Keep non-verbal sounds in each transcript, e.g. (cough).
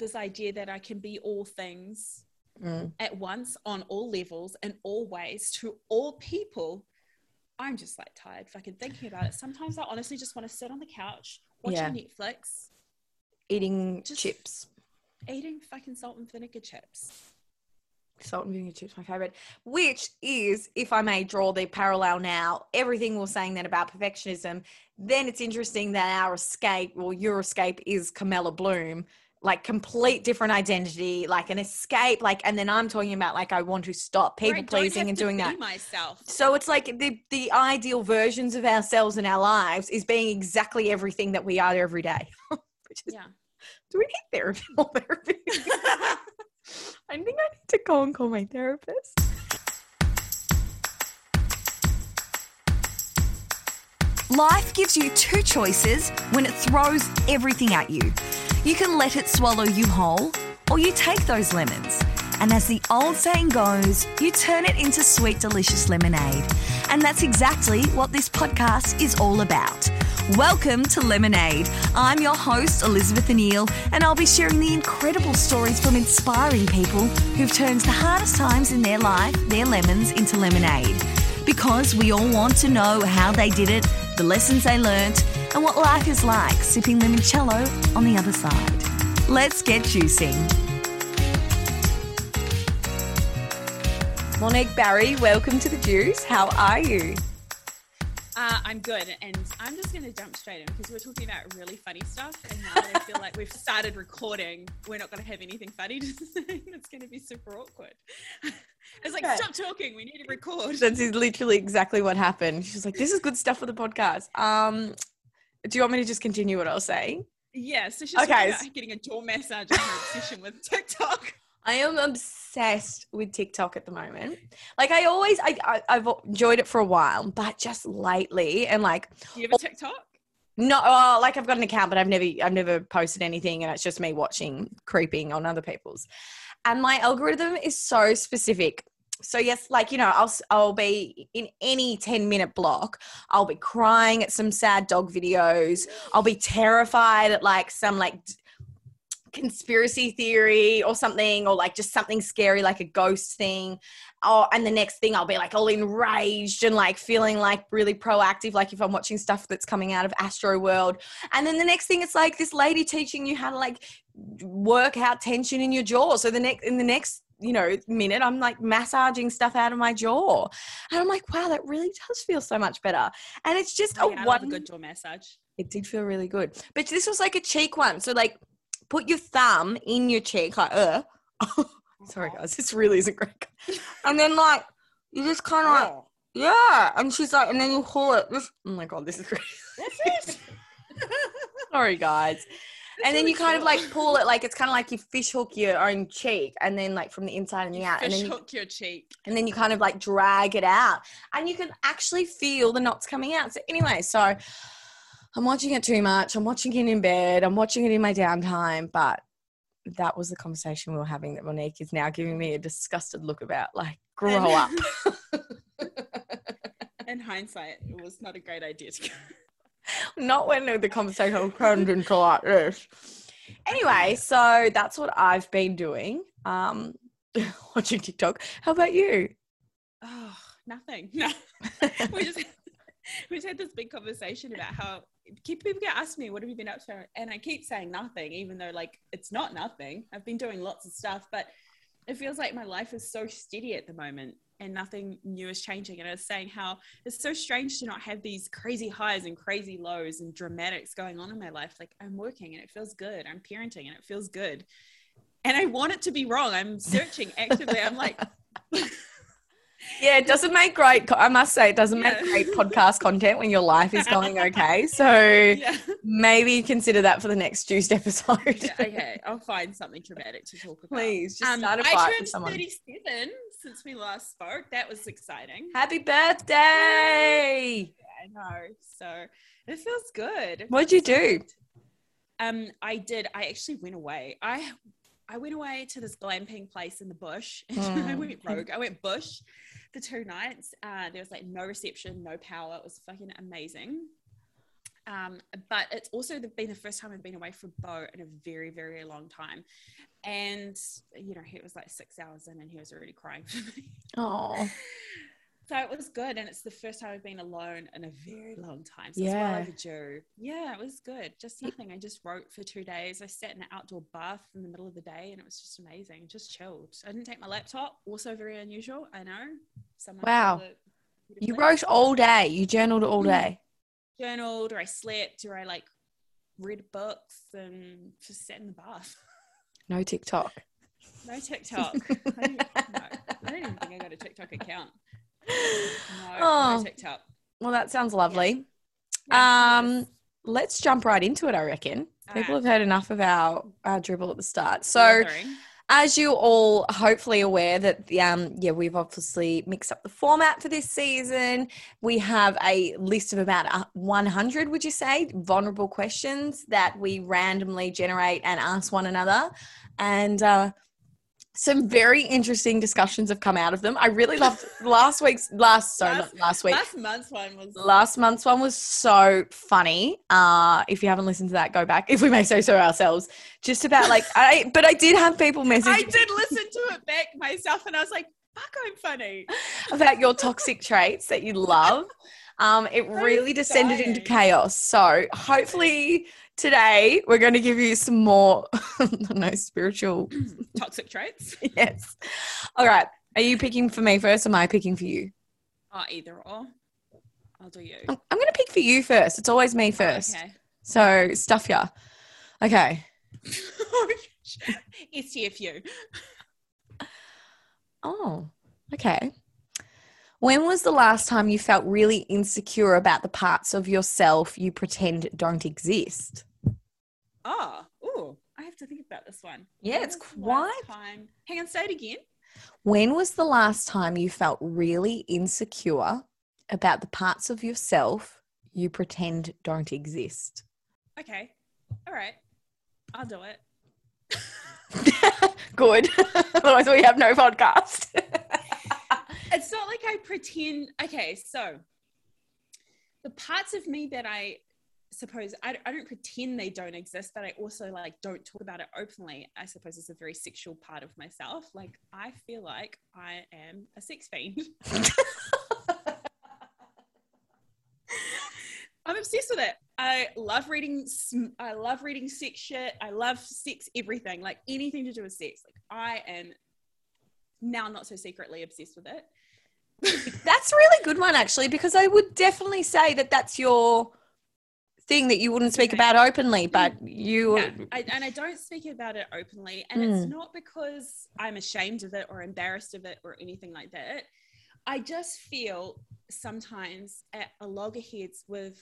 this idea that I can be all things Mm. at once on all levels and all ways to all people. I'm just like tired fucking thinking about it. Sometimes I honestly just want to sit on the couch watching Yeah. Netflix, Eating chips. eating fucking salt and vinegar chips. Salt and vinegar chips, my favorite. Which is, if I may draw the parallel now, everything we're saying then about perfectionism, then it's interesting that our escape or your escape is Camilla Bloom, like complete different identity, like an escape, like, and then I'm talking about like I want to stop people pleasing and doing that. myself. So it's like the the ideal versions of ourselves in our lives is being exactly everything that we are every day. (laughs) Which is, Yeah. do we need therapy? (laughs) More therapy? (laughs) I think I need to go and call my therapist. Life gives you two choices when it throws everything at you. You can let it swallow you whole, or you take those lemons. And as the old saying goes, you turn it into sweet, delicious lemonade. And that's exactly what this podcast is all about. Welcome to Lemonade. I'm your host, Elizabeth Anil, and I'll be sharing the incredible stories from inspiring people who've turned the hardest times in their life, their lemons, into lemonade because we all want to know how they did it, the lessons they learnt, and what life is like sipping limoncello on the other side. Let's get juicing. Monique Barry, welcome to the Juice. How are you? Uh, I'm good, and I'm just going to jump straight in because we're talking about really funny stuff. And now I feel like we've started recording, we're not going to have anything funny to (laughs) say. It's going to be super awkward. (laughs) It's like, stop talking. We need to record. That's literally exactly what happened. She's like, "This is good stuff for the podcast." Um, do you want me to just continue what I was saying? Yeah, so she's Okay, getting a jaw massage and her obsession with (laughs) TikTok. I am obsessed with TikTok at the moment. Like I always, I, I I've enjoyed it for a while, but just lately, and like Do you have a TikTok? No, oh, like I've got an account, but I've never, I've never posted anything, and it's just me watching creeping on other people's. And my algorithm is so specific. So yes, like you know, I'll I'll be in any ten minute block. I'll be crying at some sad dog videos. I'll be terrified at like some like conspiracy theory or something, or like just something scary like a ghost thing. Oh, and the next thing I'll be like all enraged and like feeling like really proactive, like if I'm watching stuff that's coming out of Astro World. And then the next thing it's like this lady teaching you how to like work out tension in your jaw. So the next in the next you know minute I'm like massaging stuff out of my jaw, and I'm like, wow, that really does feel so much better. And it's just Oh, a yeah, one. a good jaw massage. It did feel really good, but this was like a cheek one. So like, put your thumb in your cheek, like, uh. (laughs) Sorry guys, this really isn't great. (laughs) And then like, you just kind of like, Oh, yeah. And she's like, and then you pull it. This, oh my god, this is great. that's it. (laughs) Sorry guys. And then you kind of like pull it, like it's kind of like you fish hook your own cheek, and then like from the inside and the out, and Fish then you, hook your cheek. and then you kind of like drag it out, and you can actually feel the knots coming out. So anyway, so I'm watching it too much. I'm watching it in bed. I'm watching it in my downtime, but that was the conversation we were having that Monique is now giving me a disgusted look about. Like, grow up. (laughs) In hindsight, it was not a great idea to go. Not when the conversation turned into like this. Anyway, so that's what I've been doing. Um, (laughs) watching TikTok. How about you? Oh, nothing. No. (laughs) we just we just had this big conversation about how keep people get ask me what have you been up to and i keep saying nothing even though like it's not nothing i've been doing lots of stuff but it feels like my life is so steady at the moment and nothing new is changing. And i was saying how it's so strange to not have these crazy highs and crazy lows and dramatics going on in my life. Like i'm working and it feels good. I'm parenting and it feels good. And i want it to be wrong. I'm searching actively. I'm like (laughs) Yeah, it doesn't make great. I must say, it doesn't make Yeah. great podcast content when your life is going (laughs) okay. So yeah maybe consider that for the next juiced episode. Yeah, okay, I'll find something dramatic to talk about. Please, just Um, start a I fight with someone. 37 since we last spoke. That was exciting. Happy birthday! I know. So it feels good. What'd you do? Um, I did. I actually went away. I I went away to this glamping place in the bush. (laughs) I Mm. went rogue. I went bush for two nights. Uh, there was like no reception, no power. It was fucking amazing. Um, but it's also the- been the first time I've been away from Bo in a very, very long time. And, you know, he was like six hours in and he was already crying for me. Oh, (laughs) So it was good. And it's the first time I've been alone in a very long time. So it's Yeah. well overdue. Yeah, it was good. Just nothing. I just wrote for two days. I sat in an outdoor bath in the middle of the day and it was just amazing. Just chilled. I didn't take my laptop. Also very unusual. I know. Someone Wow. you wrote all day. You journaled all day. journaled or I slept or I like read books and just sat in the bath. No TikTok. (laughs) No TikTok. I don't, no, I don't even think I got a TikTok account. No, Oh. no TikTok. Well, that sounds lovely. Yeah, Um, yes. let's jump right into it. I reckon people have heard enough of our, our dribble at the start. So, as you all hopefully aware that the um yeah we've obviously mixed up the format for this season we have a list of about uh, 100 would you say vulnerable questions that we randomly generate and ask one another and uh some very interesting discussions have come out of them. I really loved last week's last sorry Last- last week. last month's one was last month's one was so funny. Uh if you haven't listened to that go back if we may say so ourselves. Just about like (laughs) i but i did have people message I did listen to it back myself and I was like, fuck, I'm funny. about your toxic (laughs) traits that you love. Um it really descended into chaos. So hopefully today we're going to give you some more (laughs) I spiritual (clears throat) Toxic traits. (laughs) yes all right are you picking for me first or am i picking for you Oh, either or. I'll do you. i'm, I'm going to pick for you first it's always me oh, first Okay. so stuff ya okay (laughs) STFU. Oh, okay. When was the last time you felt really insecure about the parts of yourself you pretend don't exist? Oh, ooh, I have to think about this one. Yeah, When it's was the last quite- Time. Hang on, say it again. When was the last time you felt really insecure about the parts of yourself you pretend don't exist? Okay. All right. I'll do it. (laughs) Good. (laughs) Otherwise, we have no podcast. (laughs) It's not like I pretend. Okay, so the parts of me that I suppose I, I don't pretend they don't exist, but I also like don't talk about it openly. I suppose it's a very sexual part of myself. Like I feel like I am a sex fiend. (laughs) I'm obsessed with it. I love reading. I love reading sex shit. I love sex everything, like anything to do with sex. Like I am now not so secretly obsessed with it. (laughs) that's a really good one, actually, because I would definitely say that that's your thing that you wouldn't speak about openly, but you. I, and I don't speak about it openly, and it's Mm. not because I'm ashamed of it or embarrassed of it or anything like that. I just feel sometimes at a loggerheads with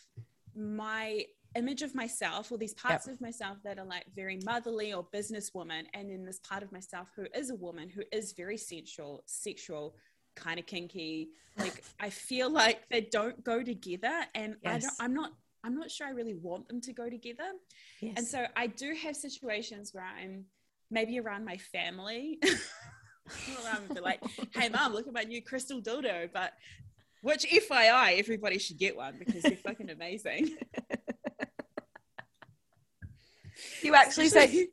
my image of myself or these parts of myself that are like very motherly or businesswoman, and then this part of myself who is a woman who is very sensual, sexual, kind of kinky. Like I feel like they don't go together, and I don't, I'm not. I'm not sure I really want them to go together. Yes. And so I do have situations where I'm maybe around my family. Not around and be like, hey mom, look at my new crystal dildo. But which FYI, everybody should get one because they're fucking amazing. (laughs) you actually say,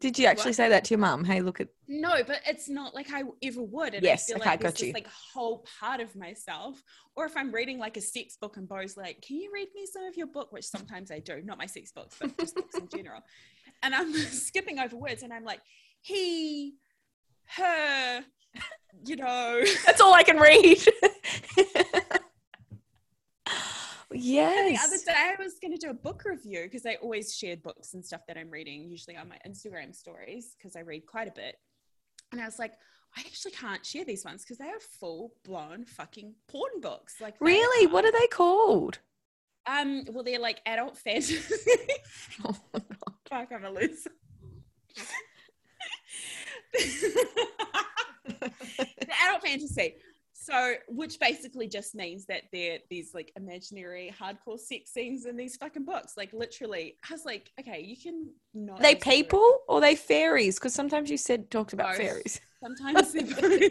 did you actually What? say that to your mum? Hey, look at. No, but it's not like I ever would. And Yes, I feel okay, like got this you. like whole part of myself. Or if I'm reading like a sex book and Bo's like, Can you read me some of your book? Which sometimes I do, not my sex books, but just books in (laughs) general. And I'm (laughs) skipping over words and I'm like, he, her, you know. That's all I can read. (laughs) And yes. the other day I was going to do a book review because I always shared books and stuff that I'm reading, usually on my Instagram stories because I read quite a bit. And I was like, I actually can't share these ones because they are full blown fucking porn books. Like really? are- What are they called? Um, well, they're like adult fantasy. (laughs) Oh. Fuck, I'm a loser. (laughs) (laughs) the adult fantasy. So, which basically just means that they're these like imaginary hardcore sex scenes in these fucking books. Like literally, I was like, okay, you can not. Are they people or they fairies? Because sometimes you said talked about Both. fairies. (laughs) Sometimes they're (laughs)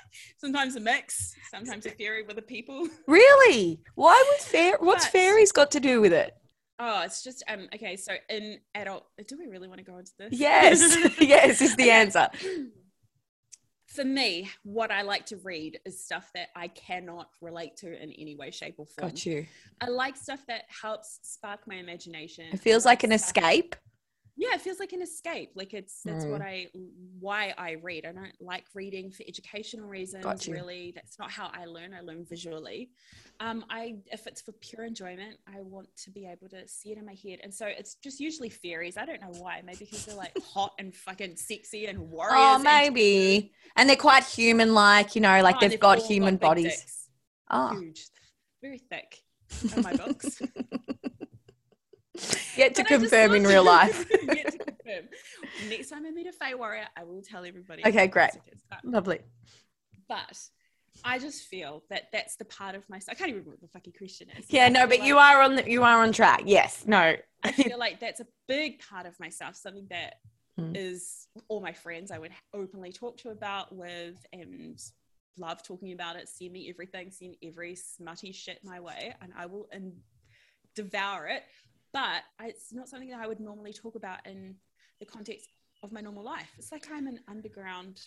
(laughs) sometimes a mix. Sometimes a fairy with a people. Really? Why would fair? What's But- fairies got to do with it? Oh, it's just um okay. So in adult, do we really want to go into this? Yes, yes is the answer. (clears throat) For me, what I like to read is stuff that I cannot relate to in any way, shape, or form. Got you. I like stuff that helps spark my imagination. It feels I like an escape. Yeah, it feels like an escape. Like it's that's what Mm. I why I read. I don't like reading for educational reasons. Got. Really, that's not how I learn. I learn visually. Um, I if it's for pure enjoyment, I want to be able to see it in my head. And so it's just usually fairies. I don't know why. Maybe because they're like hot and fucking sexy and warriors. Oh, maybe. And they're quite human like, you know, like Oh, they've they've got human big bodies. Oh, Huge, very thick. On my books. (laughs) yet to confirm in real (laughs) life. Yet to confirm. Next time I meet a Fey warrior, I will tell everybody. Okay, great. Lovely. But I just feel that that's the part of myself. I can't even remember what the fucking question is. Yeah, no, but like- you are on the, you are on track. Yes. No. I feel like that's a big part of myself, something that (laughs) is Mm. all my friends I would openly talk to about with and love talking about it. Send me everything, send every smutty shit my way, and I will and devour it. But it's not something that I would normally talk about in the context of my normal life. It's like I'm an underground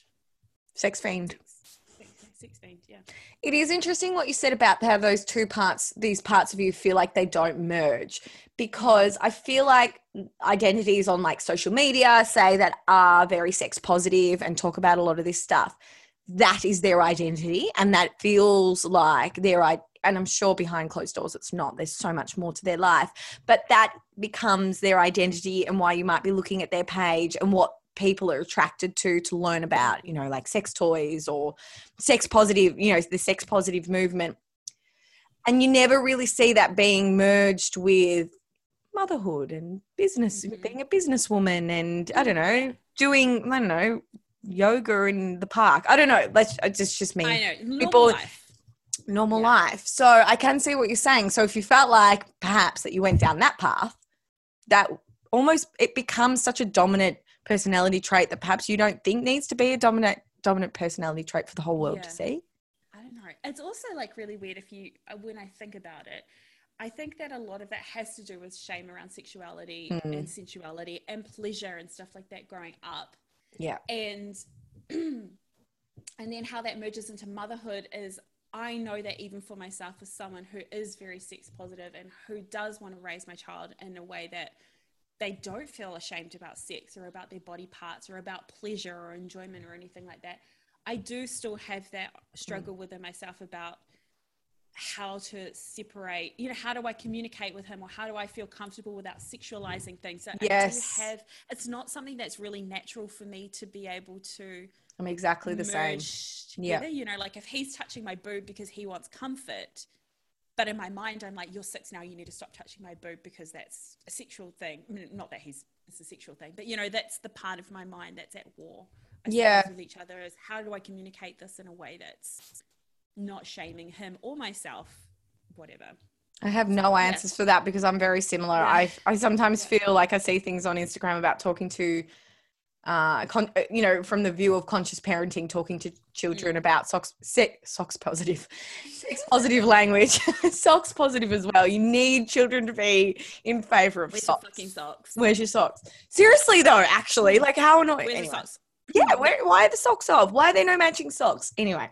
Sex fiend. sex, sex, sex fiend. Yeah. It is interesting what you said about how those two parts, these parts of you feel like they don't merge because I feel like identities on like social media say that are very sex positive and talk about a lot of this stuff. That is their identity and that feels like their i and I'm sure behind closed doors it's not. There's so much more to their life, but that becomes their identity and why you might be looking at their page and what people are attracted to to learn about, you know, like sex toys or sex positive, you know, the sex positive movement. And you never really see that being merged with motherhood and business, Mhm. being a businesswoman and I don't know, doing, I don't know, yoga in the park. I don't know. Let's, it's just, just me I know. People- life. Normal Yeah. life. So I can see what you're saying. So if you felt like perhaps that you went down that path, that almost it becomes such a dominant personality trait that perhaps you don't think needs to be a dominant dominant personality trait for the whole world to see. I don't know. It's also like really weird if you, uh, when I think about it, I think that a lot of that has to do with shame around sexuality Mm. and sensuality and pleasure and stuff like that growing up. Yeah. And, (clears throat) and then how that merges into motherhood is I know that even for myself, as someone who is very sex positive and who does want to raise my child in a way that they don't feel ashamed about sex or about their body parts or about pleasure or enjoyment or anything like that. I do still have that struggle within myself about how to separate, you know, how do I communicate with him or how do I feel comfortable without sexualizing things? So Yes. I do have, it's not something that's really natural for me to be able to I'm exactly the same. merge Yeah. You know, like if he's touching my boob because he wants comfort, but in my mind, I'm like, you're six now, you need to stop touching my boob because that's a sexual thing. I mean, not that he's, it's a sexual thing, but you know, that's the part of my mind that's at war. Yeah. With each other is how do I communicate this in a way that's not shaming him or myself, whatever. I have no Yeah. answers for that because I'm very similar. Yeah. I I sometimes Yeah. feel like I see things on Instagram about talking to uh, con- uh, you know, from the view of conscious parenting, talking to Mm. children about socks, sex, socks positive, sex positive language, (laughs) socks positive as well. You need children to be in favor of Where's socks. fucking socks? Where's your socks? Seriously though, actually, like how annoying. Where's anyway. socks? Yeah, where, why are the socks off? Why are there no matching socks? Anyway,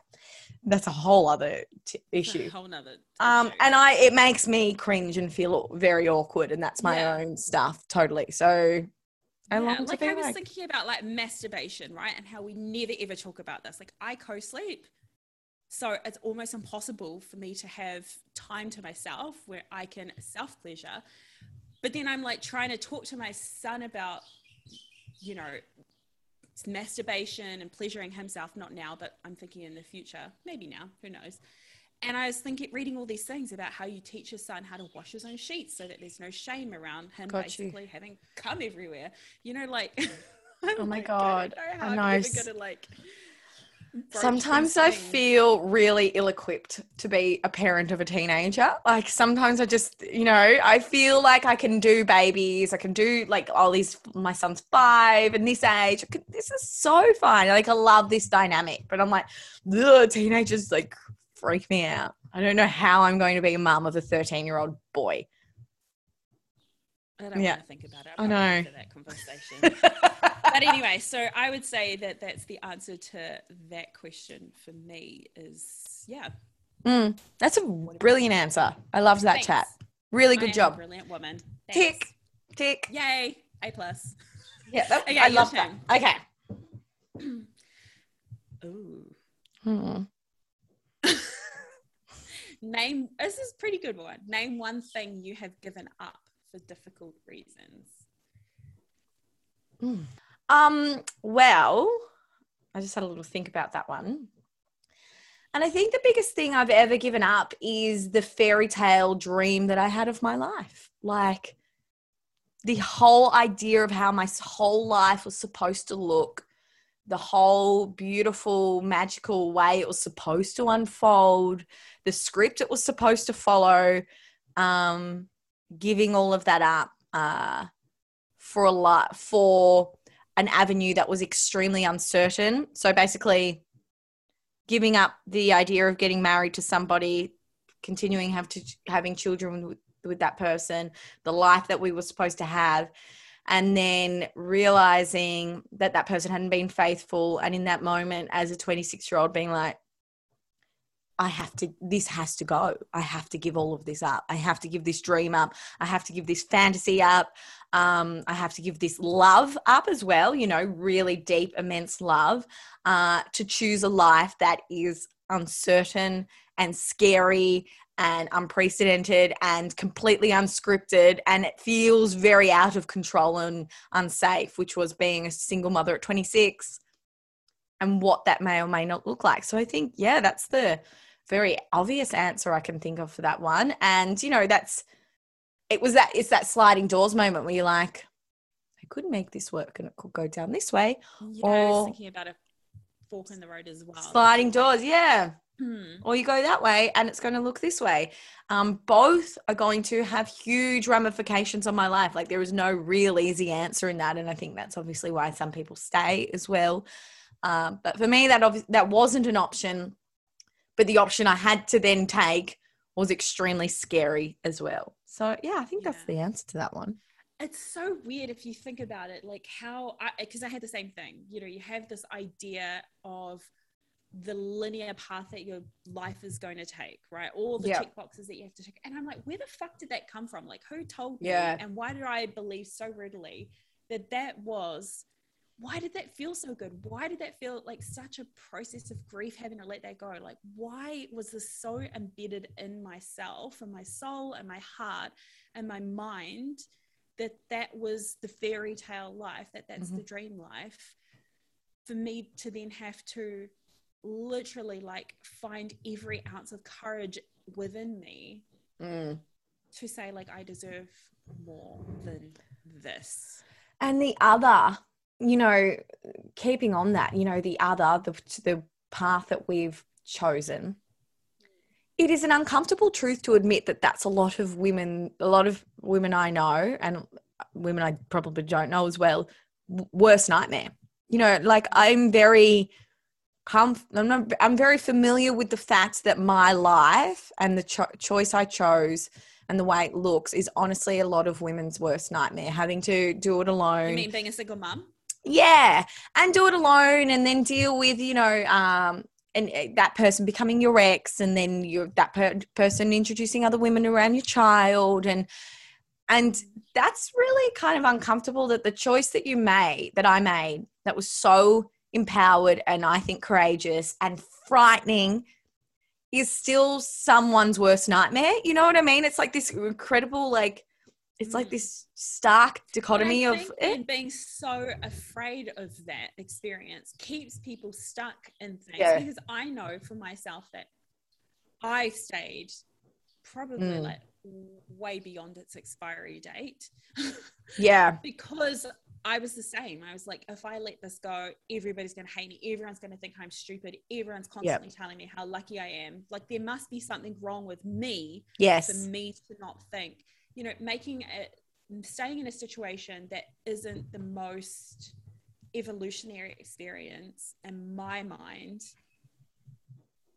that's a whole other t- issue. Whole nother. Um, and I, it makes me cringe and feel very awkward, and that's my Yeah. own stuff, totally. So I Yeah, long like I was like, thinking about like masturbation, right? And how we never ever talk about this. Like I co-sleep. So it's almost impossible for me to have time to myself where I can self pleasure. But then I'm like trying to talk to my son about, you know, masturbation and pleasuring himself, not now, but I'm thinking in the future, maybe now, who knows. And I was thinking, reading all these things about how you teach your son how to wash his own sheets so that there's no shame around him Got you. basically having cum everywhere. You know, like, (laughs) Oh my God, I know I know. Gonna like. sometimes I feel really ill equipped to be a parent of a teenager. Like sometimes I just, you know, I feel like I can do babies. I can do like all these, my son's five and this age. This is so fun. Like I love this dynamic, but I'm like, the teenagers like freak me out. I don't know how I'm going to be a mum of a 13 year old boy. I don't Yeah. want to think about it. I I'll know. after that conversation. but anyway, so I would say that that that's the answer to that question for me is yeah. Mm, that's a brilliant answer. I loved that Thanks. chat. Really I good job. brilliant woman. Tick, Thanks. tick. Yay. A plus. Yeah, that, Okay, I love that. Okay. (clears throat) Ooh. Hmm. (laughs) Name this is a pretty good one. Name one thing you have given up for difficult reasons. Um, well, I just had a little think about that one. And I think the biggest thing I've ever given up is the fairy tale dream that I had of my life. Like the whole idea of how my whole life was supposed to look, the whole beautiful, magical way it was supposed to unfold, the script it was supposed to follow, um, giving all of that up uh, for a lot for an avenue that was extremely uncertain. So basically, giving up the idea of getting married to somebody, continuing have to having children with, with that person, the life that we were supposed to have, and then realizing that that person hadn't been faithful, and in that moment, as a 26 year old, being like. I have to, this has to go. I have to give all of this up. I have to give this dream up. I have to give this fantasy up. Um, I have to give this love up as well, you know, really deep, immense love, uh, to choose a life that is uncertain and scary and unprecedented and completely unscripted. And it feels very out of control and unsafe, which was being a single mother at 26 and what that may or may not look like. So I think, yeah, that's the very obvious answer I can think of for that one. And, you know, that's, it was that it's that sliding doors moment where you're like, I could make this work and it could go down this way. Yeah, I was Or- thinking about a fork in the road as well. Sliding doors, yeah. Hmm. Or you go that way and it's going to look this way. Um, both are going to have huge ramifications on my life. Like there is no real easy answer in that, and I think that's obviously why some people stay as well. Um, but for me, that obvi- that wasn't an option. But the option I had to then take was extremely scary as well. So yeah, I think that's the answer to that one. it's so weird if you think about it like how i because i had the same thing you know you have this idea of the linear path that your life is going to take right all the Yeah. check boxes that you have to check. and i'm like where the fuck did that come from like who told me and why did i believe so readily that that was why did that feel so good why did that feel like such a process of grief having to let that go like why was this so embedded in myself and my soul and my heart and my mind that that was the fairy tale life that that's Mhm. the dream life for me to then have to literally like find every ounce of courage within me Mm. to say like i deserve more than this And the other, you know, keeping on that, you know, the other, the, the path that we've chosen, it is an uncomfortable truth to admit that that's a lot of women, a lot of women I know, and women I probably don't know as well, worst nightmare. You know, like I'm very. I'm, not, I'm very familiar with the fact that my life and the cho- choice I chose and the way it looks is honestly a lot of women's worst nightmare having to do it alone. you mean being a single mom yeah and do it alone and then deal with you know um and uh, that person becoming your ex and then you that per- person introducing other women around your child and and that's really kind of uncomfortable that the choice that you made that i made that was so empowered and i think courageous and frightening is still someone's worst nightmare you know what i mean it's like this incredible like it's like Mm. this stark dichotomy of it being so afraid of that experience keeps people stuck in things Yeah. because I know for myself that I stayed probably Mm. like way beyond its expiry date (laughs) yeah because I was the same. I was like, if I let this go, everybody's going to hate me. Everyone's going to think I'm stupid. Everyone's constantly telling me how lucky I am. Like, there must be something wrong with me yes for me to not think you know making it staying in a situation that isn't the most evolutionary experience in my mind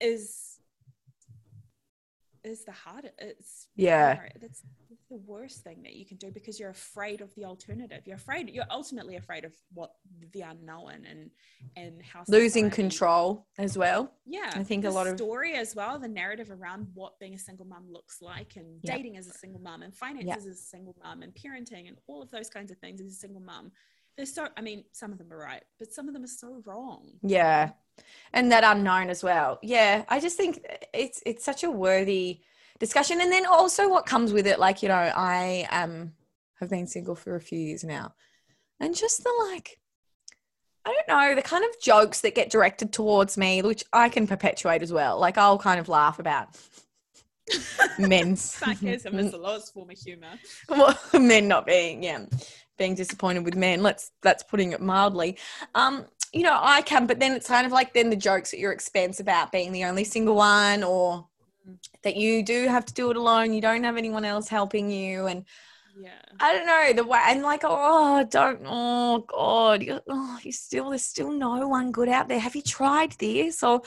is is the hardest. It's Yeah. you know, that's the worst thing that you can do because you're afraid of the alternative. You're afraid. You're ultimately afraid of what the unknown and and how Losing control as well. Yeah, I think a lot of- story as well, the narrative around what being a single mum looks like, and dating as a single mum, and finances as a single mum, and parenting, and all of those kinds of things as a single mum. They're so. I mean, some of them are right, but some of them are so wrong. Yeah. And that unknown as well. Yeah. I just think it's it's such a worthy discussion. And then also what comes with it, like, you know, I um have been single for a few years now. And just the like I don't know, the kind of jokes that get directed towards me, which I can perpetuate as well. Like I'll kind of laugh about (laughs) men's Sarcasm is the lowest form of humor. (laughs) well, men not being yeah being disappointed with men let's that's putting it mildly um you know i can but then it's kind of like then the jokes at your expense about being the only single one or mm. that you do have to do it alone you don't have anyone else helping you and Yeah. i don't know the way and like oh don't oh god you, oh, you still there's still no one good out there. Have you tried this? Or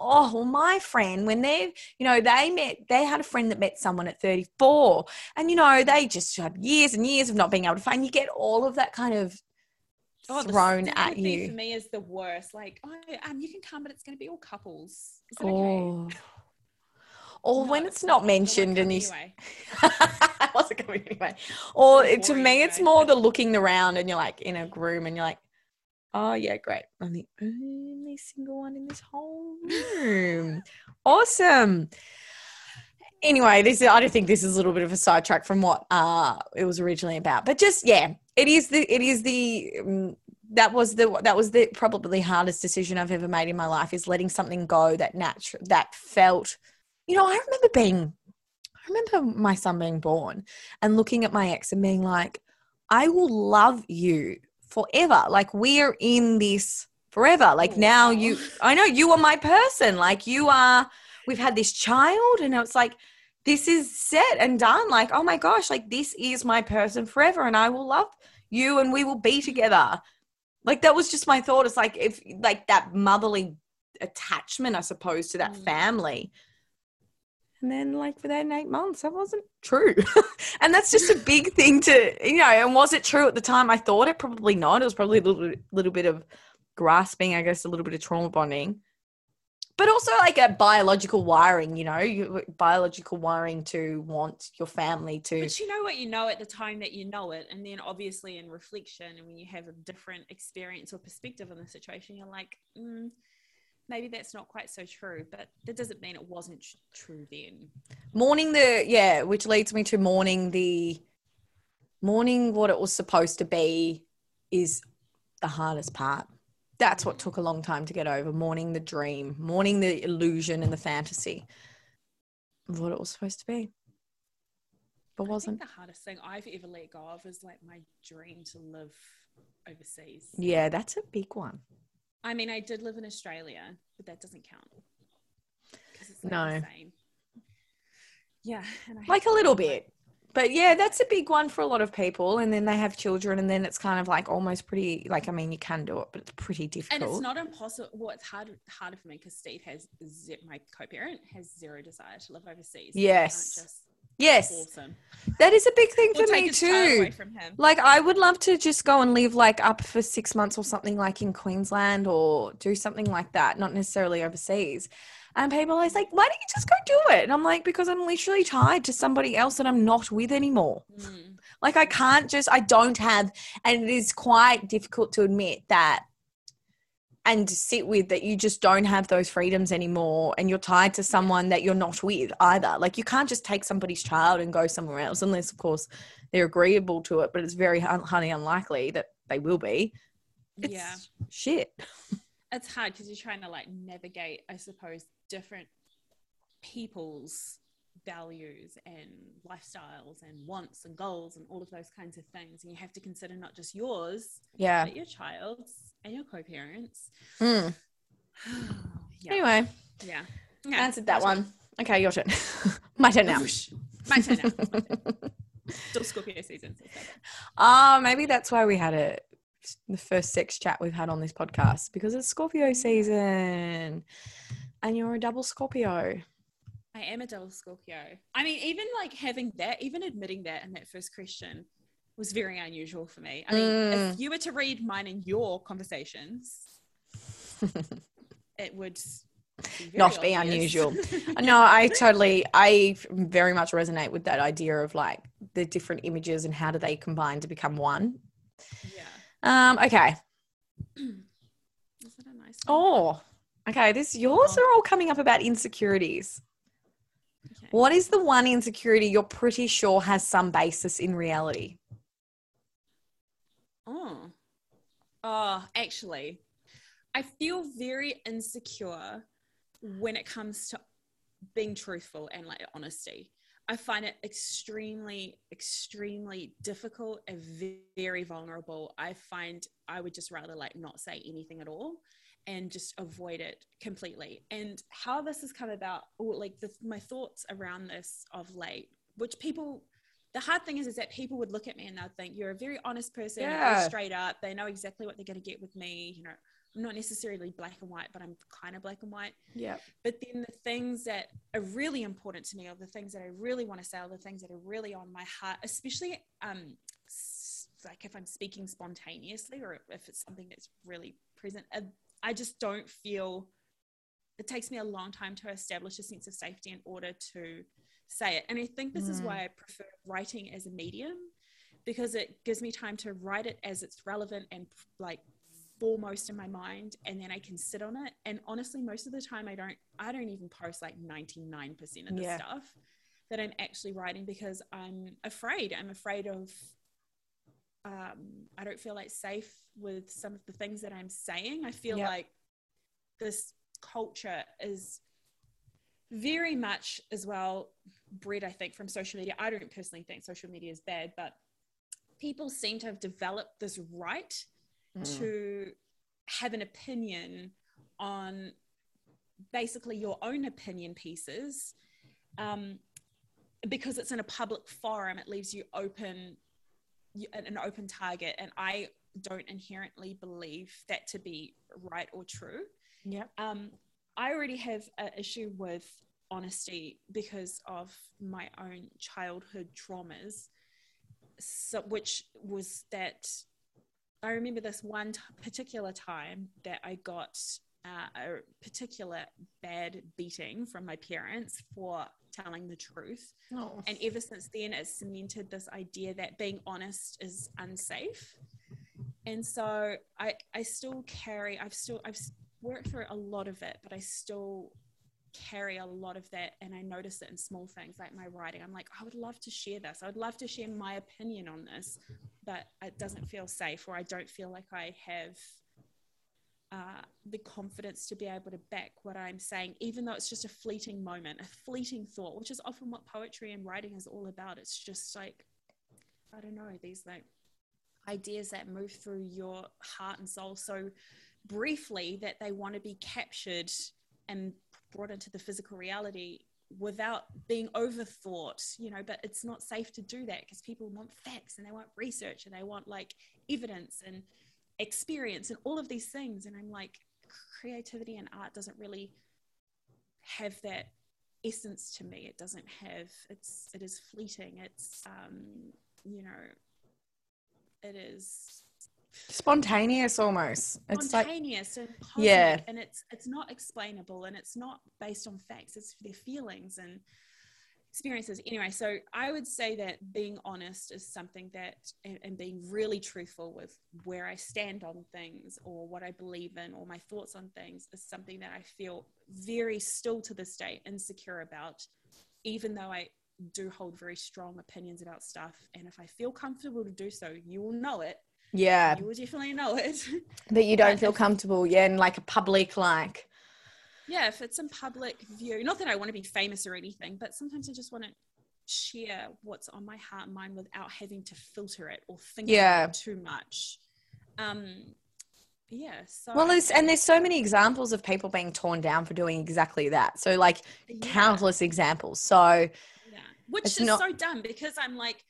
oh well my friend when they you know they met they had a friend that met someone at 34 and you know they just had years and years of not being able to find you get all of that kind of Oh, thrown at you for me is the worst. Like, oh, um, you can come, but it's going to be all couples. Is it okay? oh or No, when it's not won't mentioned and you anyway. I (laughs) wasn't coming anyway. Or It's it- to me, it's more the looking around and you're like in a room and you're like, oh yeah, great. I'm the only single one in this whole room. (laughs) awesome. Anyway, this is, I don't think this is a little bit of a sidetrack from what uh it was originally about, but just yeah, it is the it is the um, that was the that was the probably the hardest decision I've ever made in my life is letting something go that natural that felt you know I remember being I remember my son being born and looking at my ex and being like I will love you forever. Like we're in this forever. Like now you I know you are my person. Like you are we've had this child. And it's like this is set and done like oh my gosh like this is my person forever and I will love you and we will be together. Like that was just my thought. It's like if like that motherly attachment i suppose to that Mm. family. And then like for that eight months that wasn't true. (laughs) And that's just a big (laughs) thing to you know and was it true at the time? I thought it probably not. It was probably a little, little bit of grasping i guess a little bit of trauma bonding but also like a biological wiring you know you, biological wiring to want your family to But you know what you know at the time that you know it, and then obviously in reflection, and when you have a different experience or perspective on the situation, you're like, mm, maybe that's not quite so true. But that doesn't mean it wasn't tr- true then. mourning the yeah which leads me to mourning the mourning what it was supposed to be is the hardest part that's what took a long time to get over. Mourning the dream mourning the illusion and the fantasy of what it was supposed to be. But I wasn't. the hardest thing I've ever let go of is like my dream to live overseas. yeah that's a big one. I mean, I did live in Australia, but that doesn't count. It's like No. Yeah, and I like a little bit but yeah that's a big one for a lot of people and then they have children and then it's kind of like almost pretty like i mean you can do it but it's pretty difficult and it's not impossible. Well, it's hard harder for me because Steve has my co-parent has zero desire to live overseas. so I can't Yes. yes him. that is a big thing Or for me too away from him. Like I would love to just go and live like up for six months or something like in Queensland or do something like that, not necessarily overseas. And people are always like, why don't you just go do it? And I'm like, because I'm literally tied to somebody else that I'm not with anymore. Mm. Like I can't just, I don't have, and it is quite difficult to admit that and to sit with that you just don't have those freedoms anymore and you're tied to someone that you're not with either. Like you can't just take somebody's child and go somewhere else unless of course they're agreeable to it, but it's very highly unlikely that they will be. It's yeah, shit. it's hard because you're trying to like navigate, I suppose, different people's values and lifestyles and wants and goals and all of those kinds of things, and you have to consider not just yours, Yeah. but your child's and your co-parents. Mm. (sighs) yeah. Anyway, yeah. yeah. answered that one. Okay, your turn. (laughs) My turn now. My turn now. My turn. Still Scorpio season. so it's okay. Ah, maybe that's why we had it. The first sex chat we've had on this podcast because it's Scorpio season, and you're a double Scorpio. I am a double Scorpio. I mean, even like having that, even admitting that in that first question was very unusual for me. I mean, Mm. if you were to read mine and your conversations, it would be Not be unusual. (laughs) no, I totally, I very much resonate with that idea of like the different images and how do they combine to become one. yeah. Um, okay. (clears throat) Is that a nice one? Oh, okay. This yours are all coming up about insecurities. Okay. What is the one insecurity you're pretty sure has some basis in reality? Oh. Oh, actually, I feel very insecure when it comes to being truthful and like honesty. I find it extremely, extremely difficult and very vulnerable. I find I would just rather like not say anything at all and just avoid it completely. And how this has come about, or like the, my thoughts around this of late, which people the hard thing is is that people would look at me and they'll think you're a very honest person you're Yeah. straight up they know exactly what they're going to get with me you know i'm not necessarily black and white but i'm kind of black and white Yeah. but then the things that are really important to me or the things that i really want to say or the things that are really on my heart especially um like if i'm speaking spontaneously or if it's something that's really present uh, i just don't feel it takes me a long time to establish a sense of safety in order to say it and i think this is Mm. why i prefer writing as a medium because it gives me time to write it as it's relevant and like foremost in my mind and then I can sit on it and honestly most of the time I don't I don't even post like 99% of the Yeah. stuff that I'm actually writing because I'm afraid I'm afraid of um I don't feel like safe with some of the things that I'm saying I feel Yep. like this culture is very much as well bred I think from social media I don't personally think social media is bad but people seem to have developed this right Mm. to have an opinion on basically your own opinion pieces um, because it's in a public forum it leaves you open an open target and i don't inherently believe that to be right or true Yeah. um, I already have an issue with honesty because of my own childhood traumas, so, which was that I remember this one t- particular time that I got uh, a particular bad beating from my parents for telling the truth. Oh. And ever since then, it's cemented this idea that being honest is unsafe. And so I, I still carry, I've still, I've worked through a lot of it, but I still carry a lot of that. And I notice it in small things like my writing. I'm like, I would love to share this. I would love to share my opinion on this, but it doesn't feel safe, or I don't feel like I have uh, the confidence to be able to back what I'm saying, even though it's just a fleeting moment, a fleeting thought, which is often what poetry and writing is all about. It's just like, I don't know, these like ideas that move through your heart and soul so briefly that they want to be captured and brought into the physical reality without being overthought, you know, but it's not safe to do that because people want facts and they want research and they want like evidence and experience and all of these things and i'm like creativity and art doesn't really have that essence to me it doesn't have it's it is fleeting it's um you know it is Spontaneous almost. It's like spontaneous and Yeah. and it's it's not explainable and it's not based on facts it's their feelings and experiences anyway so i would say that being honest is something that and, and being really truthful with where i stand on things or what i believe in or my thoughts on things is something that i feel very still to this day insecure about even though i do hold very strong opinions about stuff and if i feel comfortable to do so you will know it yeah, you will definitely know it but you (laughs) don't feel comfortable. Yeah, in like a public like. Yeah, if it's in public view, not that I want to be famous or anything, but sometimes I just want to share what's on my heart and mind without having to filter it or think Yeah. about it too much. Um, yeah. So Well, there's, and there's so many examples of people being torn down for doing exactly that. So like yeah, countless examples. So Yeah, which is not- so dumb because I'm like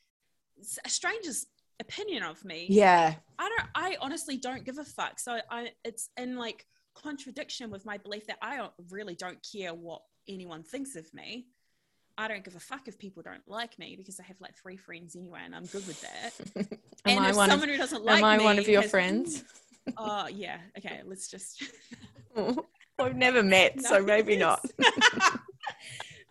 a stranger's opinion of me. yeah, I don't. I honestly don't give a fuck. So I, it's in like contradiction with my belief that I don't- really don't care what anyone thinks of me. I don't give a fuck if people don't like me because I have like three friends anyway, and I'm good with that. (laughs) Am and I if one of- someone who doesn't like me, Am I one of your has- friends? (laughs) Oh yeah. Okay. Let's just. (laughs) We've never met, so maybe not.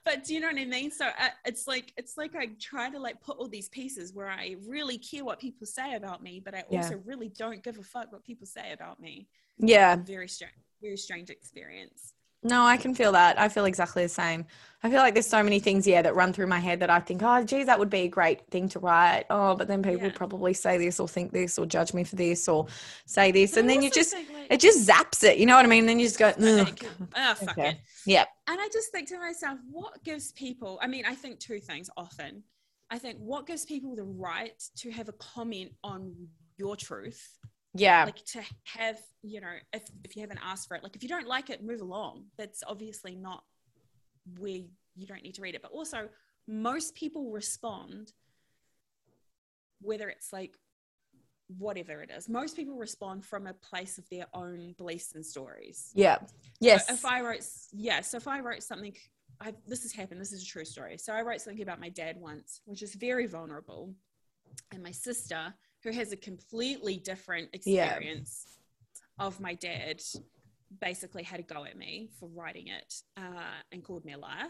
but do you know what I mean? So uh, it's like it's like I try to like put all these pieces where I really care what people say about me, but I Yeah. also really don't give a fuck what people say about me. Yeah. Very strange, very strange experience. No, I can feel that. I feel exactly the same. I feel like there's so many things, yeah, that run through my head that I think, oh, geez, that would be a great thing to write. Oh, but then people Yeah. probably say this or think this or judge me for this or say this. But and then you just, think, like, it just zaps it. You know what I mean? Then you just go, okay, Ugh. cool. Ah, fuck Okay. it. yeah, And I just think to myself, what gives people, I mean, I think two things often. I think what gives people the right to have a comment on your truth, yeah, like to have, you know, if, if you haven't asked for it, like if you don't like it, move along. That's obviously not where you don't need to read it. But also, most people respond, whether it's like whatever it is, most people respond from a place of their own beliefs and stories. yeah, So yes, if I wrote, yeah, so if I wrote something, I, this has happened. This is a true story. So I wrote something about my dad once, which is very vulnerable, and my sister, who has a completely different Yeah. experience of my dad, basically had a go at me for writing it uh, and called me a liar.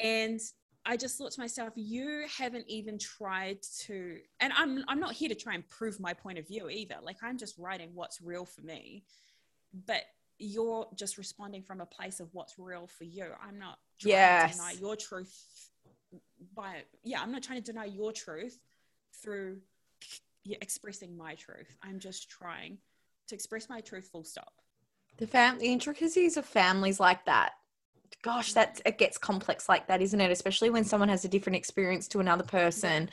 And I just thought to myself, you haven't even tried to, and I'm I'm not here to try and prove my point of view either. Like I'm just writing what's real for me, but you're just responding from a place of what's real for you. I'm not trying Yes. to deny your truth by yeah, I'm not trying to deny your truth through yeah, expressing my truth. I'm just trying to express my truth full stop. the fam- the intricacies of families like that. Gosh, that it gets complex like that, isn't it? Especially when someone has a different experience to another person,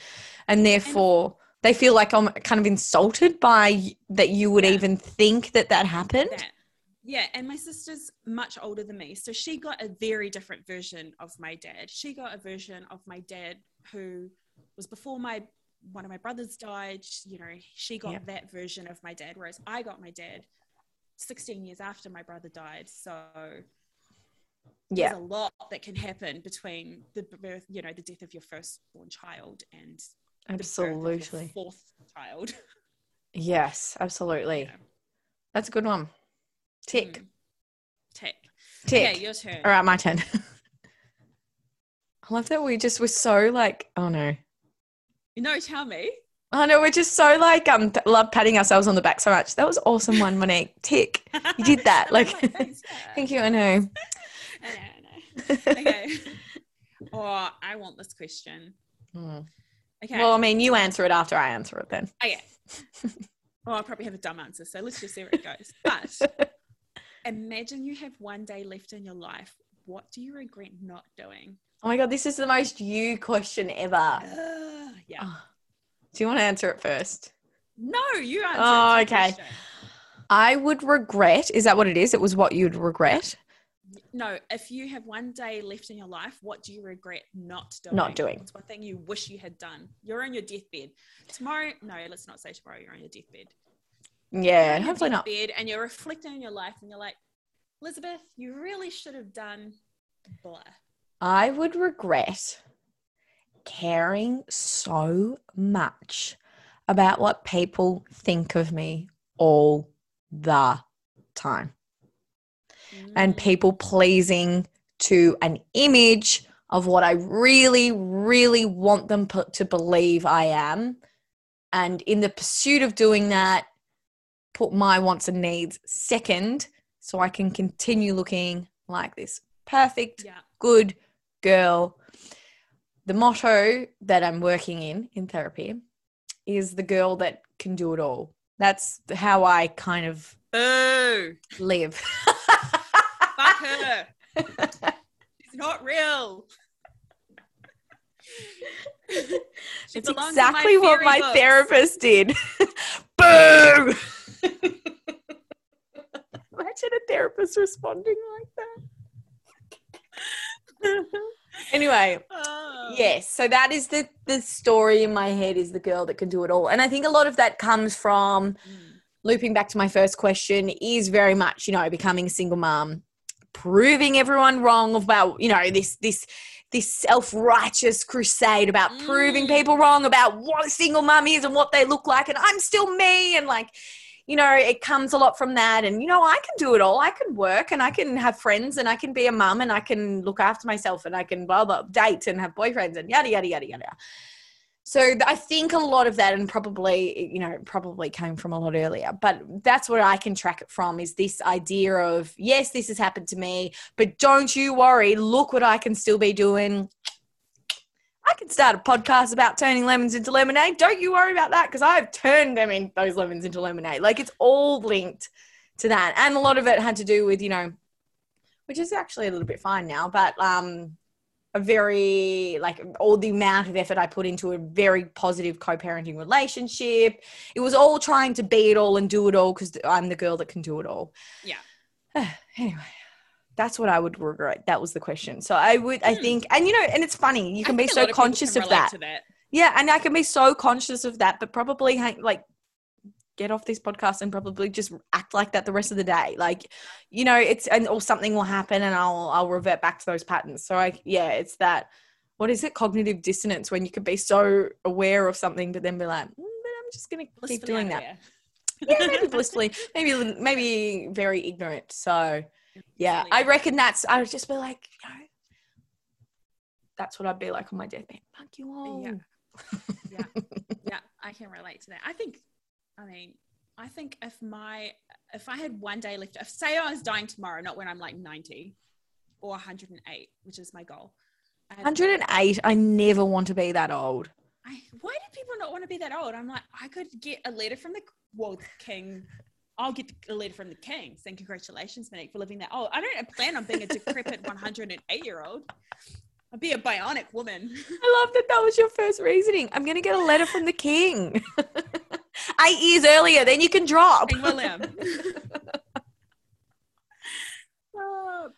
and therefore they feel like I'm kind of insulted by that you would Yeah. even think that that happened. That. Yeah, and my sister's much older than me. So she got a very different version of my dad. She got a version of my dad who was before my one of my brothers died. You know, she got Yeah. that version of my dad, whereas I got my dad 16 years after my brother died. So Yeah, there's a lot that can happen between the birth, you know, the death of your firstborn child and the birth of your absolutely. fourth child. (laughs) Yes, absolutely. Yeah. That's a good one. Tick, Mm. Tick. tick. Okay, your turn. All right, my turn. (laughs) I love that we just were so like, oh no. No, tell me. I know we're just so like um love patting ourselves on the back so much. That was awesome one, Monique. Tick. You did that, (laughs) like- thanks. (laughs) Thank you, I know. I know, I know. (laughs) Okay. oh, I want this question. Hmm. Okay. Well, I mean, you answer it after I answer it then. okay. Oh, I'll probably have a dumb answer, so let's just see where it goes. But imagine you have one day left in your life. What do you regret not doing? Oh my god, this is the most you question ever. Uh, yeah. Oh. Do you want to answer it first? No, you answer. Oh, it's okay. question. I would regret. Is that what it is? It was what you'd regret No, if you have one day left in your life, what do you regret not doing? not doing. What's one thing you wish you had done? You're on your deathbed. Tomorrow, no, let's not say tomorrow you're on your deathbed. Yeah, your hopefully not. deathbed And you're reflecting on your life and you're like, Elizabeth, you really should have done blah. I would regret caring so much about what people think of me all the time and Mm, people pleasing to an image of what I really, really want them to believe I am. And in the pursuit of doing that, put my wants and needs second so I can continue looking like this perfect Yeah. good girl. The motto that I'm working in in therapy is the girl that can do it all. That's how I kind of Boo. live. Fuck her. (laughs) She's not real. She It's in my exactly what my books. therapist did. (laughs) Boo! (laughs) Imagine a therapist responding like that. Anyway, (laughs) Oh. yes so that is the the story in my head is the girl that can do it all and i think a lot of that comes from Mm. looping back to my first question is very much you know becoming a single mom proving everyone wrong about you know this this this self-righteous crusade about proving Mm. people wrong about what a single mum is and what they look like and i'm still me and like you know it comes a lot from that and you know i can do it all i can work and i can have friends and i can be a mum and i can look after myself and i can blah blah date and have boyfriends and yada yada yada yada so I think a lot of that, and probably, you know, probably came from a lot earlier, but that's where I can track it from is this idea of, yes, this has happened to me, but don't you worry. Look what I can still be doing. I can start a podcast about turning lemons into lemonade. Don't you worry about that because I've turned them in those lemons into lemonade. Like it's all linked to that. And a lot of it had to do with, you know, which is actually a little bit fine now, but um a very like all the amount of effort I put into a very positive co-parenting relationship. It was all trying to be it all and do it all because I'm the girl that can do it all. Yeah. (sighs) anyway, that's what I would regret. That was the question. So I would, I Hmm. think, and you know, and it's funny. You can be so of conscious of that. that. Yeah, and I can be so conscious of that, but probably hang, like get off this podcast and probably just act like that the rest of the day. Like, you know, it's and or something will happen and I'll I'll revert back to those patterns. So I yeah, it's that what is it? Cognitive dissonance when you could be so aware of something but then be like, mm, but I'm just gonna keep doing that. Yeah, maybe (laughs) blissfully, maybe maybe very ignorant. So yeah, I reckon that's I would just be like, you know, that's what I'd be like on my deathbed. Fuck you all. Yeah. yeah, I can relate to that. I think, I mean, I think if my if I had one day left, if say I was dying tomorrow, not when I'm like 90 or 108, which is my goal. I- 108 i never want to be that old I, why do people not want to be that old? I'm like, I could get a letter from the well, king. I'll get a letter from the king saying congratulations, Monique, for living that Oh, I don't plan on being a decrepit (laughs) 108 year old. I'll be a bionic woman. i love that that was your first reasoning i'm gonna get a letter from the king (laughs) eight years earlier then you can drop King William. (laughs)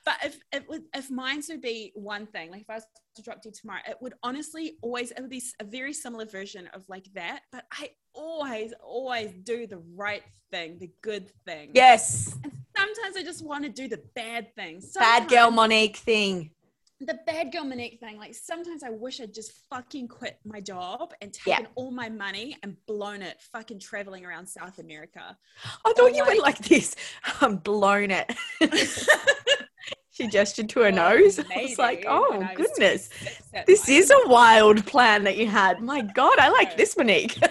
But if it would, if mine would be one thing, like if I was to drop dead tomorrow, it would honestly always it would be a very similar version of like that. But I always, always do the right thing, the good thing. yes And sometimes I just want to do the bad thing. bad girl monique thing the bad girl Monique thing, like sometimes I wish I'd just fucking quit my job and Yeah. taken all my money and blown it fucking traveling around South America. i thought you went like- like this (laughs) i'm blown it (laughs) (laughs) she gestured to her Well, nose. (laughs) I was like oh was goodness. This is a wild plan that you had. My god i like this monique. (laughs)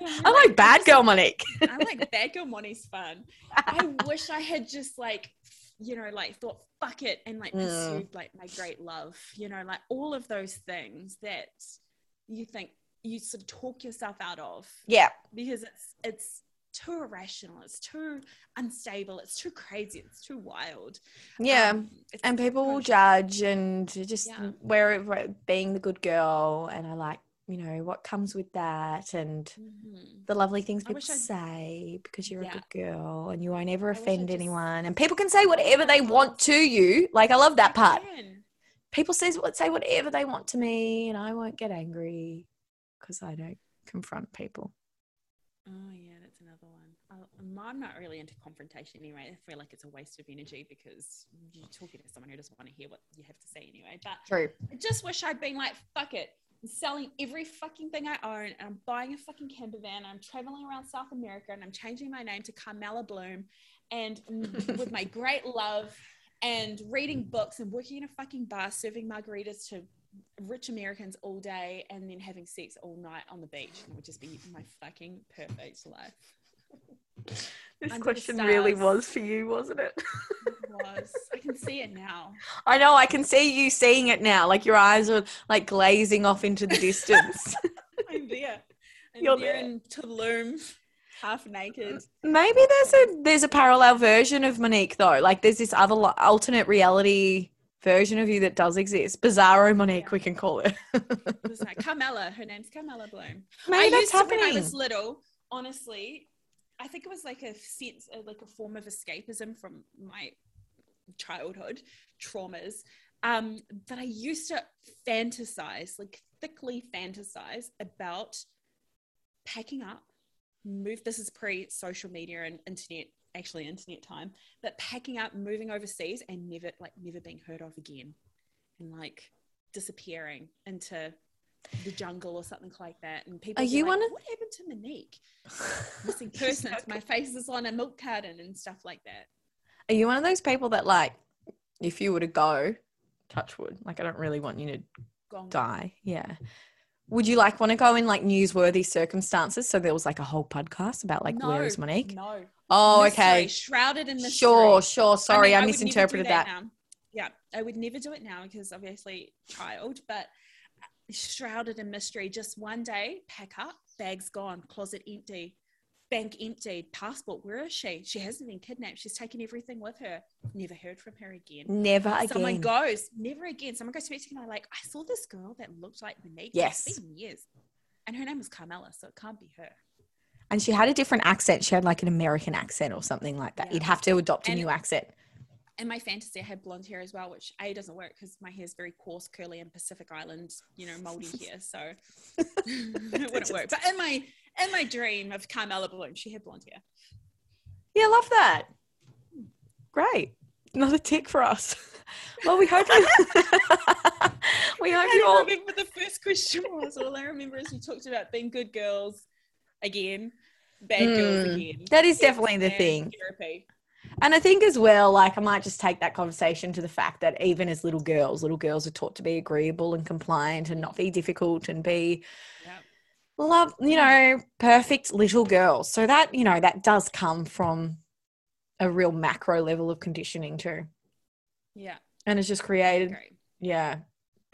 Yeah, i like bad girl monique. I like bad girl Monique's fun. I (laughs) wish I had just like, you know, like thought fuck it and like Mm. pursued like my great love, you know, like all of those things that you think you sort of talk yourself out of. Yeah. Because it's it's too irrational, it's too unstable, it's too crazy, it's too wild. yeah Um, and people will judge and just Yeah. where being the good girl and i like you know what comes with that and mhm. the lovely things people say because you're Yeah. a good girl and you won't ever offend just- anyone and people can say whatever they want to you like i love that part people says what say whatever they want to me and i won't get angry because i don't confront people Oh yeah, that's another one. I'll- I'm not really into confrontation anyway. I feel like it's a waste of energy because you're talking to someone who doesn't want to hear what you have to say anyway. But true I just wish I'd been like, fuck it. I'm selling every fucking thing I own and I'm buying a fucking camper van. And I'm traveling around South America and I'm changing my name to Carmela Bloom and (laughs) with my great love and reading books and working in a fucking bar serving margaritas to rich Americans all day and then having sex all night on the beach. It would just be my fucking perfect life. (laughs) this Under question really was for you wasn't it It was. I can see it now. (laughs) i know i can see you seeing it now like your eyes are like glazing off into the distance (laughs) I'm there. I'm You're there, there. in Tulum, half naked. Maybe there's a there's a parallel version of Monique though. Like there's this other alternate reality version of you that does exist. Bizarro Monique, Yeah. we can call it. Carmela. Her name's Carmela Bloom. Maybe I that's used to, when I was little, honestly, I think it was like a sense, uh, like a form of escapism from my childhood traumas. Um, that I used to fantasize, like thickly fantasize about packing up, move. This is pre social media and internet actually internet time, but packing up, moving overseas, and never like never being heard of again, and like disappearing into the jungle or something like that. And people Are you like, one of- what happened to Monique? Missing (laughs) persons. My face is on a milk carton and stuff like that. Are you one of those people that like, if you were to go, touch wood, like I don't really want you to Gone. die. Yeah. Would you like want to go in like newsworthy circumstances? So there was like a whole podcast about like where is Monique? No. Oh, Mystery, okay. Shrouded in mystery. Sure, sure. Sorry, mean, I, would never do misinterpreted that. now. Yeah, I would never do it now because obviously child, but shrouded in mystery. Just one day, pack up, bags gone, closet empty, bank empty, passport. Where is she? She hasn't been kidnapped. She's taken everything with her. Never heard from her again. Never again. Someone goes, never again. Someone goes to me and I'm like, I saw this girl that looked like Monique. Yes. It's been years. And her name was Carmela, so it can't be her. and she had a different accent. She had like an American accent or something like that. Yeah. You'd have to adopt a And- new accent. In my fantasy, I had blonde hair as well, which A doesn't work because my hair is very coarse, curly, and Pacific Island, you know, moldy (laughs) hair. So (laughs) it wouldn't work. But (laughs) in my in my dream of Carmela Bloom, she had blonde hair. Yeah, love that. Great. Another tick for us. Well, we hope you. we hope you all. remember the first question was. All I remember is we talked about being good girls again, bad girls Mm, again. that is definitely the thing. Therapy. And I think as well, like I might just take that conversation to the fact that even as little girls, little girls are taught to be agreeable and compliant and not be difficult and be Yeah. love, you know, perfect little girls. So that, you know, that does come from a real macro level of conditioning too. Yeah. And it's just created, yeah.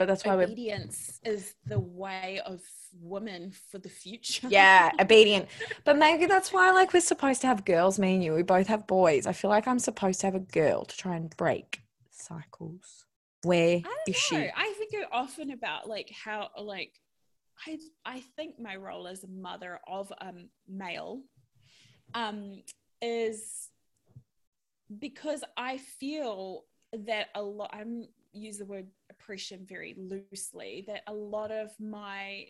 But that's why we're Obedience is the way of women for the future. yeah, obedient. But maybe that's why like we're supposed to have girls, me and you. We both have boys. I feel like I'm supposed to have a girl to try and break cycles. Where I she? I think often about like how like I I think my role as a mother of a male um is because I feel that a lot I'm use the word oppression very loosely that a lot of my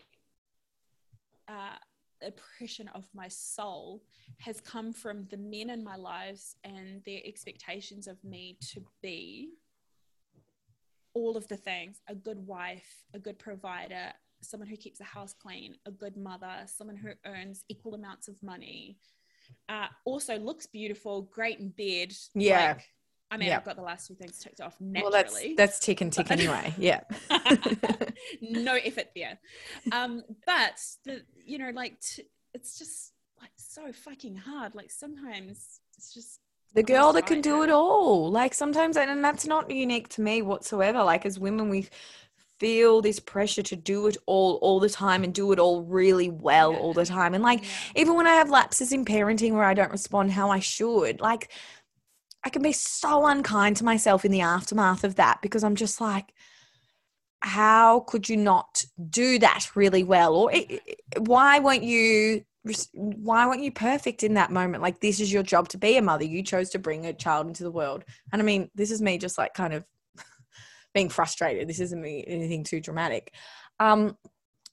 uh oppression of my soul has come from the men in my lives and their expectations of me to be all of the things a good wife, a good provider, someone who keeps the house clean, a good mother, someone who earns equal amounts of money, uh, also looks beautiful, great in bed. Yeah. Like, I mean, Yeah. I've got the last two things ticked off naturally. Well, that's that's tick and tick But- (laughs) anyway. Yeah. (laughs) no effort there. Um, but the you know, like t- it's just like so fucking hard. Like sometimes it's just the girl that can do it all. Like sometimes, and that's not unique to me whatsoever. Like as women, we feel this pressure to do it all all the time and do it all really well Yeah. all the time. And like yeah. even when I have lapses in parenting where I don't respond how I should, like I can be so unkind to myself in the aftermath of that because I'm just like, how could you not do that really well? Or why weren't you? Why weren't you perfect in that moment? Like this is your job to be a mother. You chose to bring a child into the world, and I mean, this is me just like kind of (laughs) being frustrated. This isn't me anything too dramatic. Um,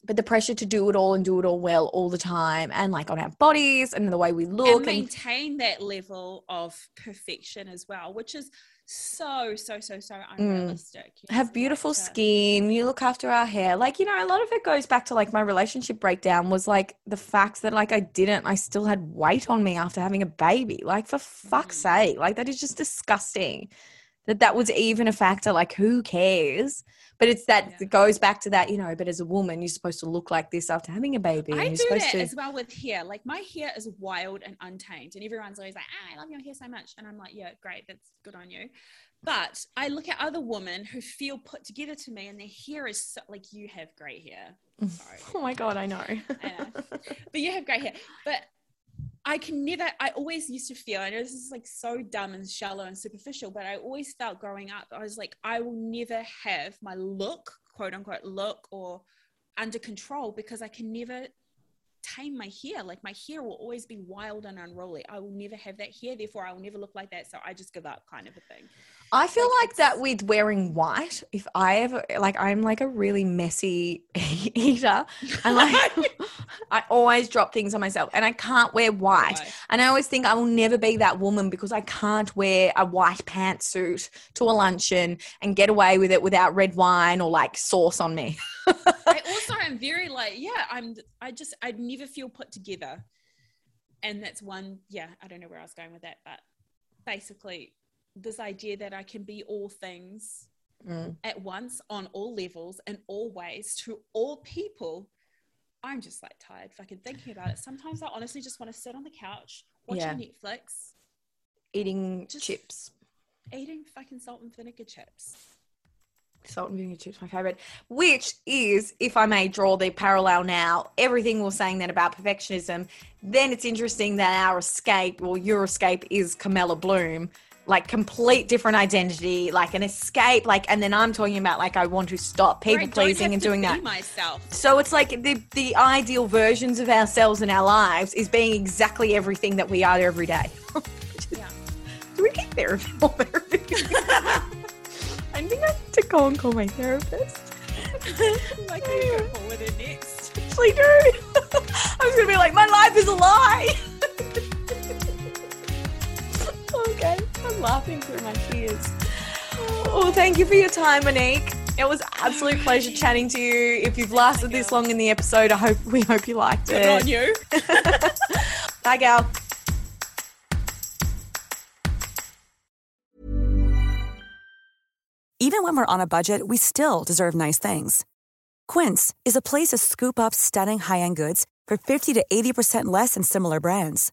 but the pressure to do it all and do it all well all the time and like on our bodies and the way we look and and, maintain that level of perfection as well, which is so so so so Mm. unrealistic. Know, have beautiful skin you look after our hair like you know a lot of it goes back to like my relationship breakdown was like the fact that like i didn't i still had weight on me after having a baby like for fuck's Mm. sake like that is just disgusting that that was even a factor like who cares but it's that Yeah. it goes back to that you know but as a woman you're supposed to look like this after having a baby I you're do that to as well with hair. Like my hair is wild and untamed, and everyone's always like, ah, "I love your hair so much," and I'm like, "Yeah, great, that's good on you." But I look at other women who feel put together to me, and their hair is so, like you have great hair. (laughs) Sorry, oh my god i know I know. but you have great hair. But I can never, I always used to feel, I know this is like so dumb and shallow and superficial, but I always felt growing up, I was like, I will never have my look, quote unquote, look or under control because I can never tame my hair. Like my hair will always be wild and unruly. I will never have that hair, therefore I will never look like that. So I just give up, kind of a thing. I feel Like, like, that with wearing white. If I ever like, I'm like a really messy (laughs) eater, and like (laughs) I always drop things on myself, and I can't wear white. Why? And I always think I will never be that woman because I can't wear a white pantsuit to a luncheon and get away with it without red wine or like sauce on me. I (laughs) also am very like, yeah, I'm. I just I never feel put together, and that's one. Yeah, I don't know where I was going with that, but basically, this idea that I can be all things Mm. at once on all levels and all ways to all people. I'm just like tired fucking thinking about it. Sometimes I honestly just want to sit on the couch watching Yeah. Netflix, Eating Just- chips. eating fucking salt and vinegar chips. Salt and vinegar chips, my favorite. Which is, if I may draw the parallel now, everything we're saying then about perfectionism, then it's interesting that our escape or your escape is Camilla Bloom, like complete different identity, like an escape, like, and then I'm talking about like I want to stop people don't pleasing and doing that. myself. So it's like the the ideal versions of ourselves in our lives is being exactly everything that we are every day. (laughs) Yeah. Do we get therapy? More therapy? (laughs) I think I need to go and call my therapist. like you go forward and next. actually do. (laughs) I was gonna be like, my life is a lie. Okay, I'm laughing through my tears. Oh, thank you for your time, Monique. It was absolute pleasure chatting to you. If you've lasted this long in the episode, I hope we hope you liked it. Good on it. you. (laughs) Bye, gal. Even when we're on a budget, we still deserve nice things. Quince is a place to scoop up stunning high-end goods for 50 to 80% less than similar brands.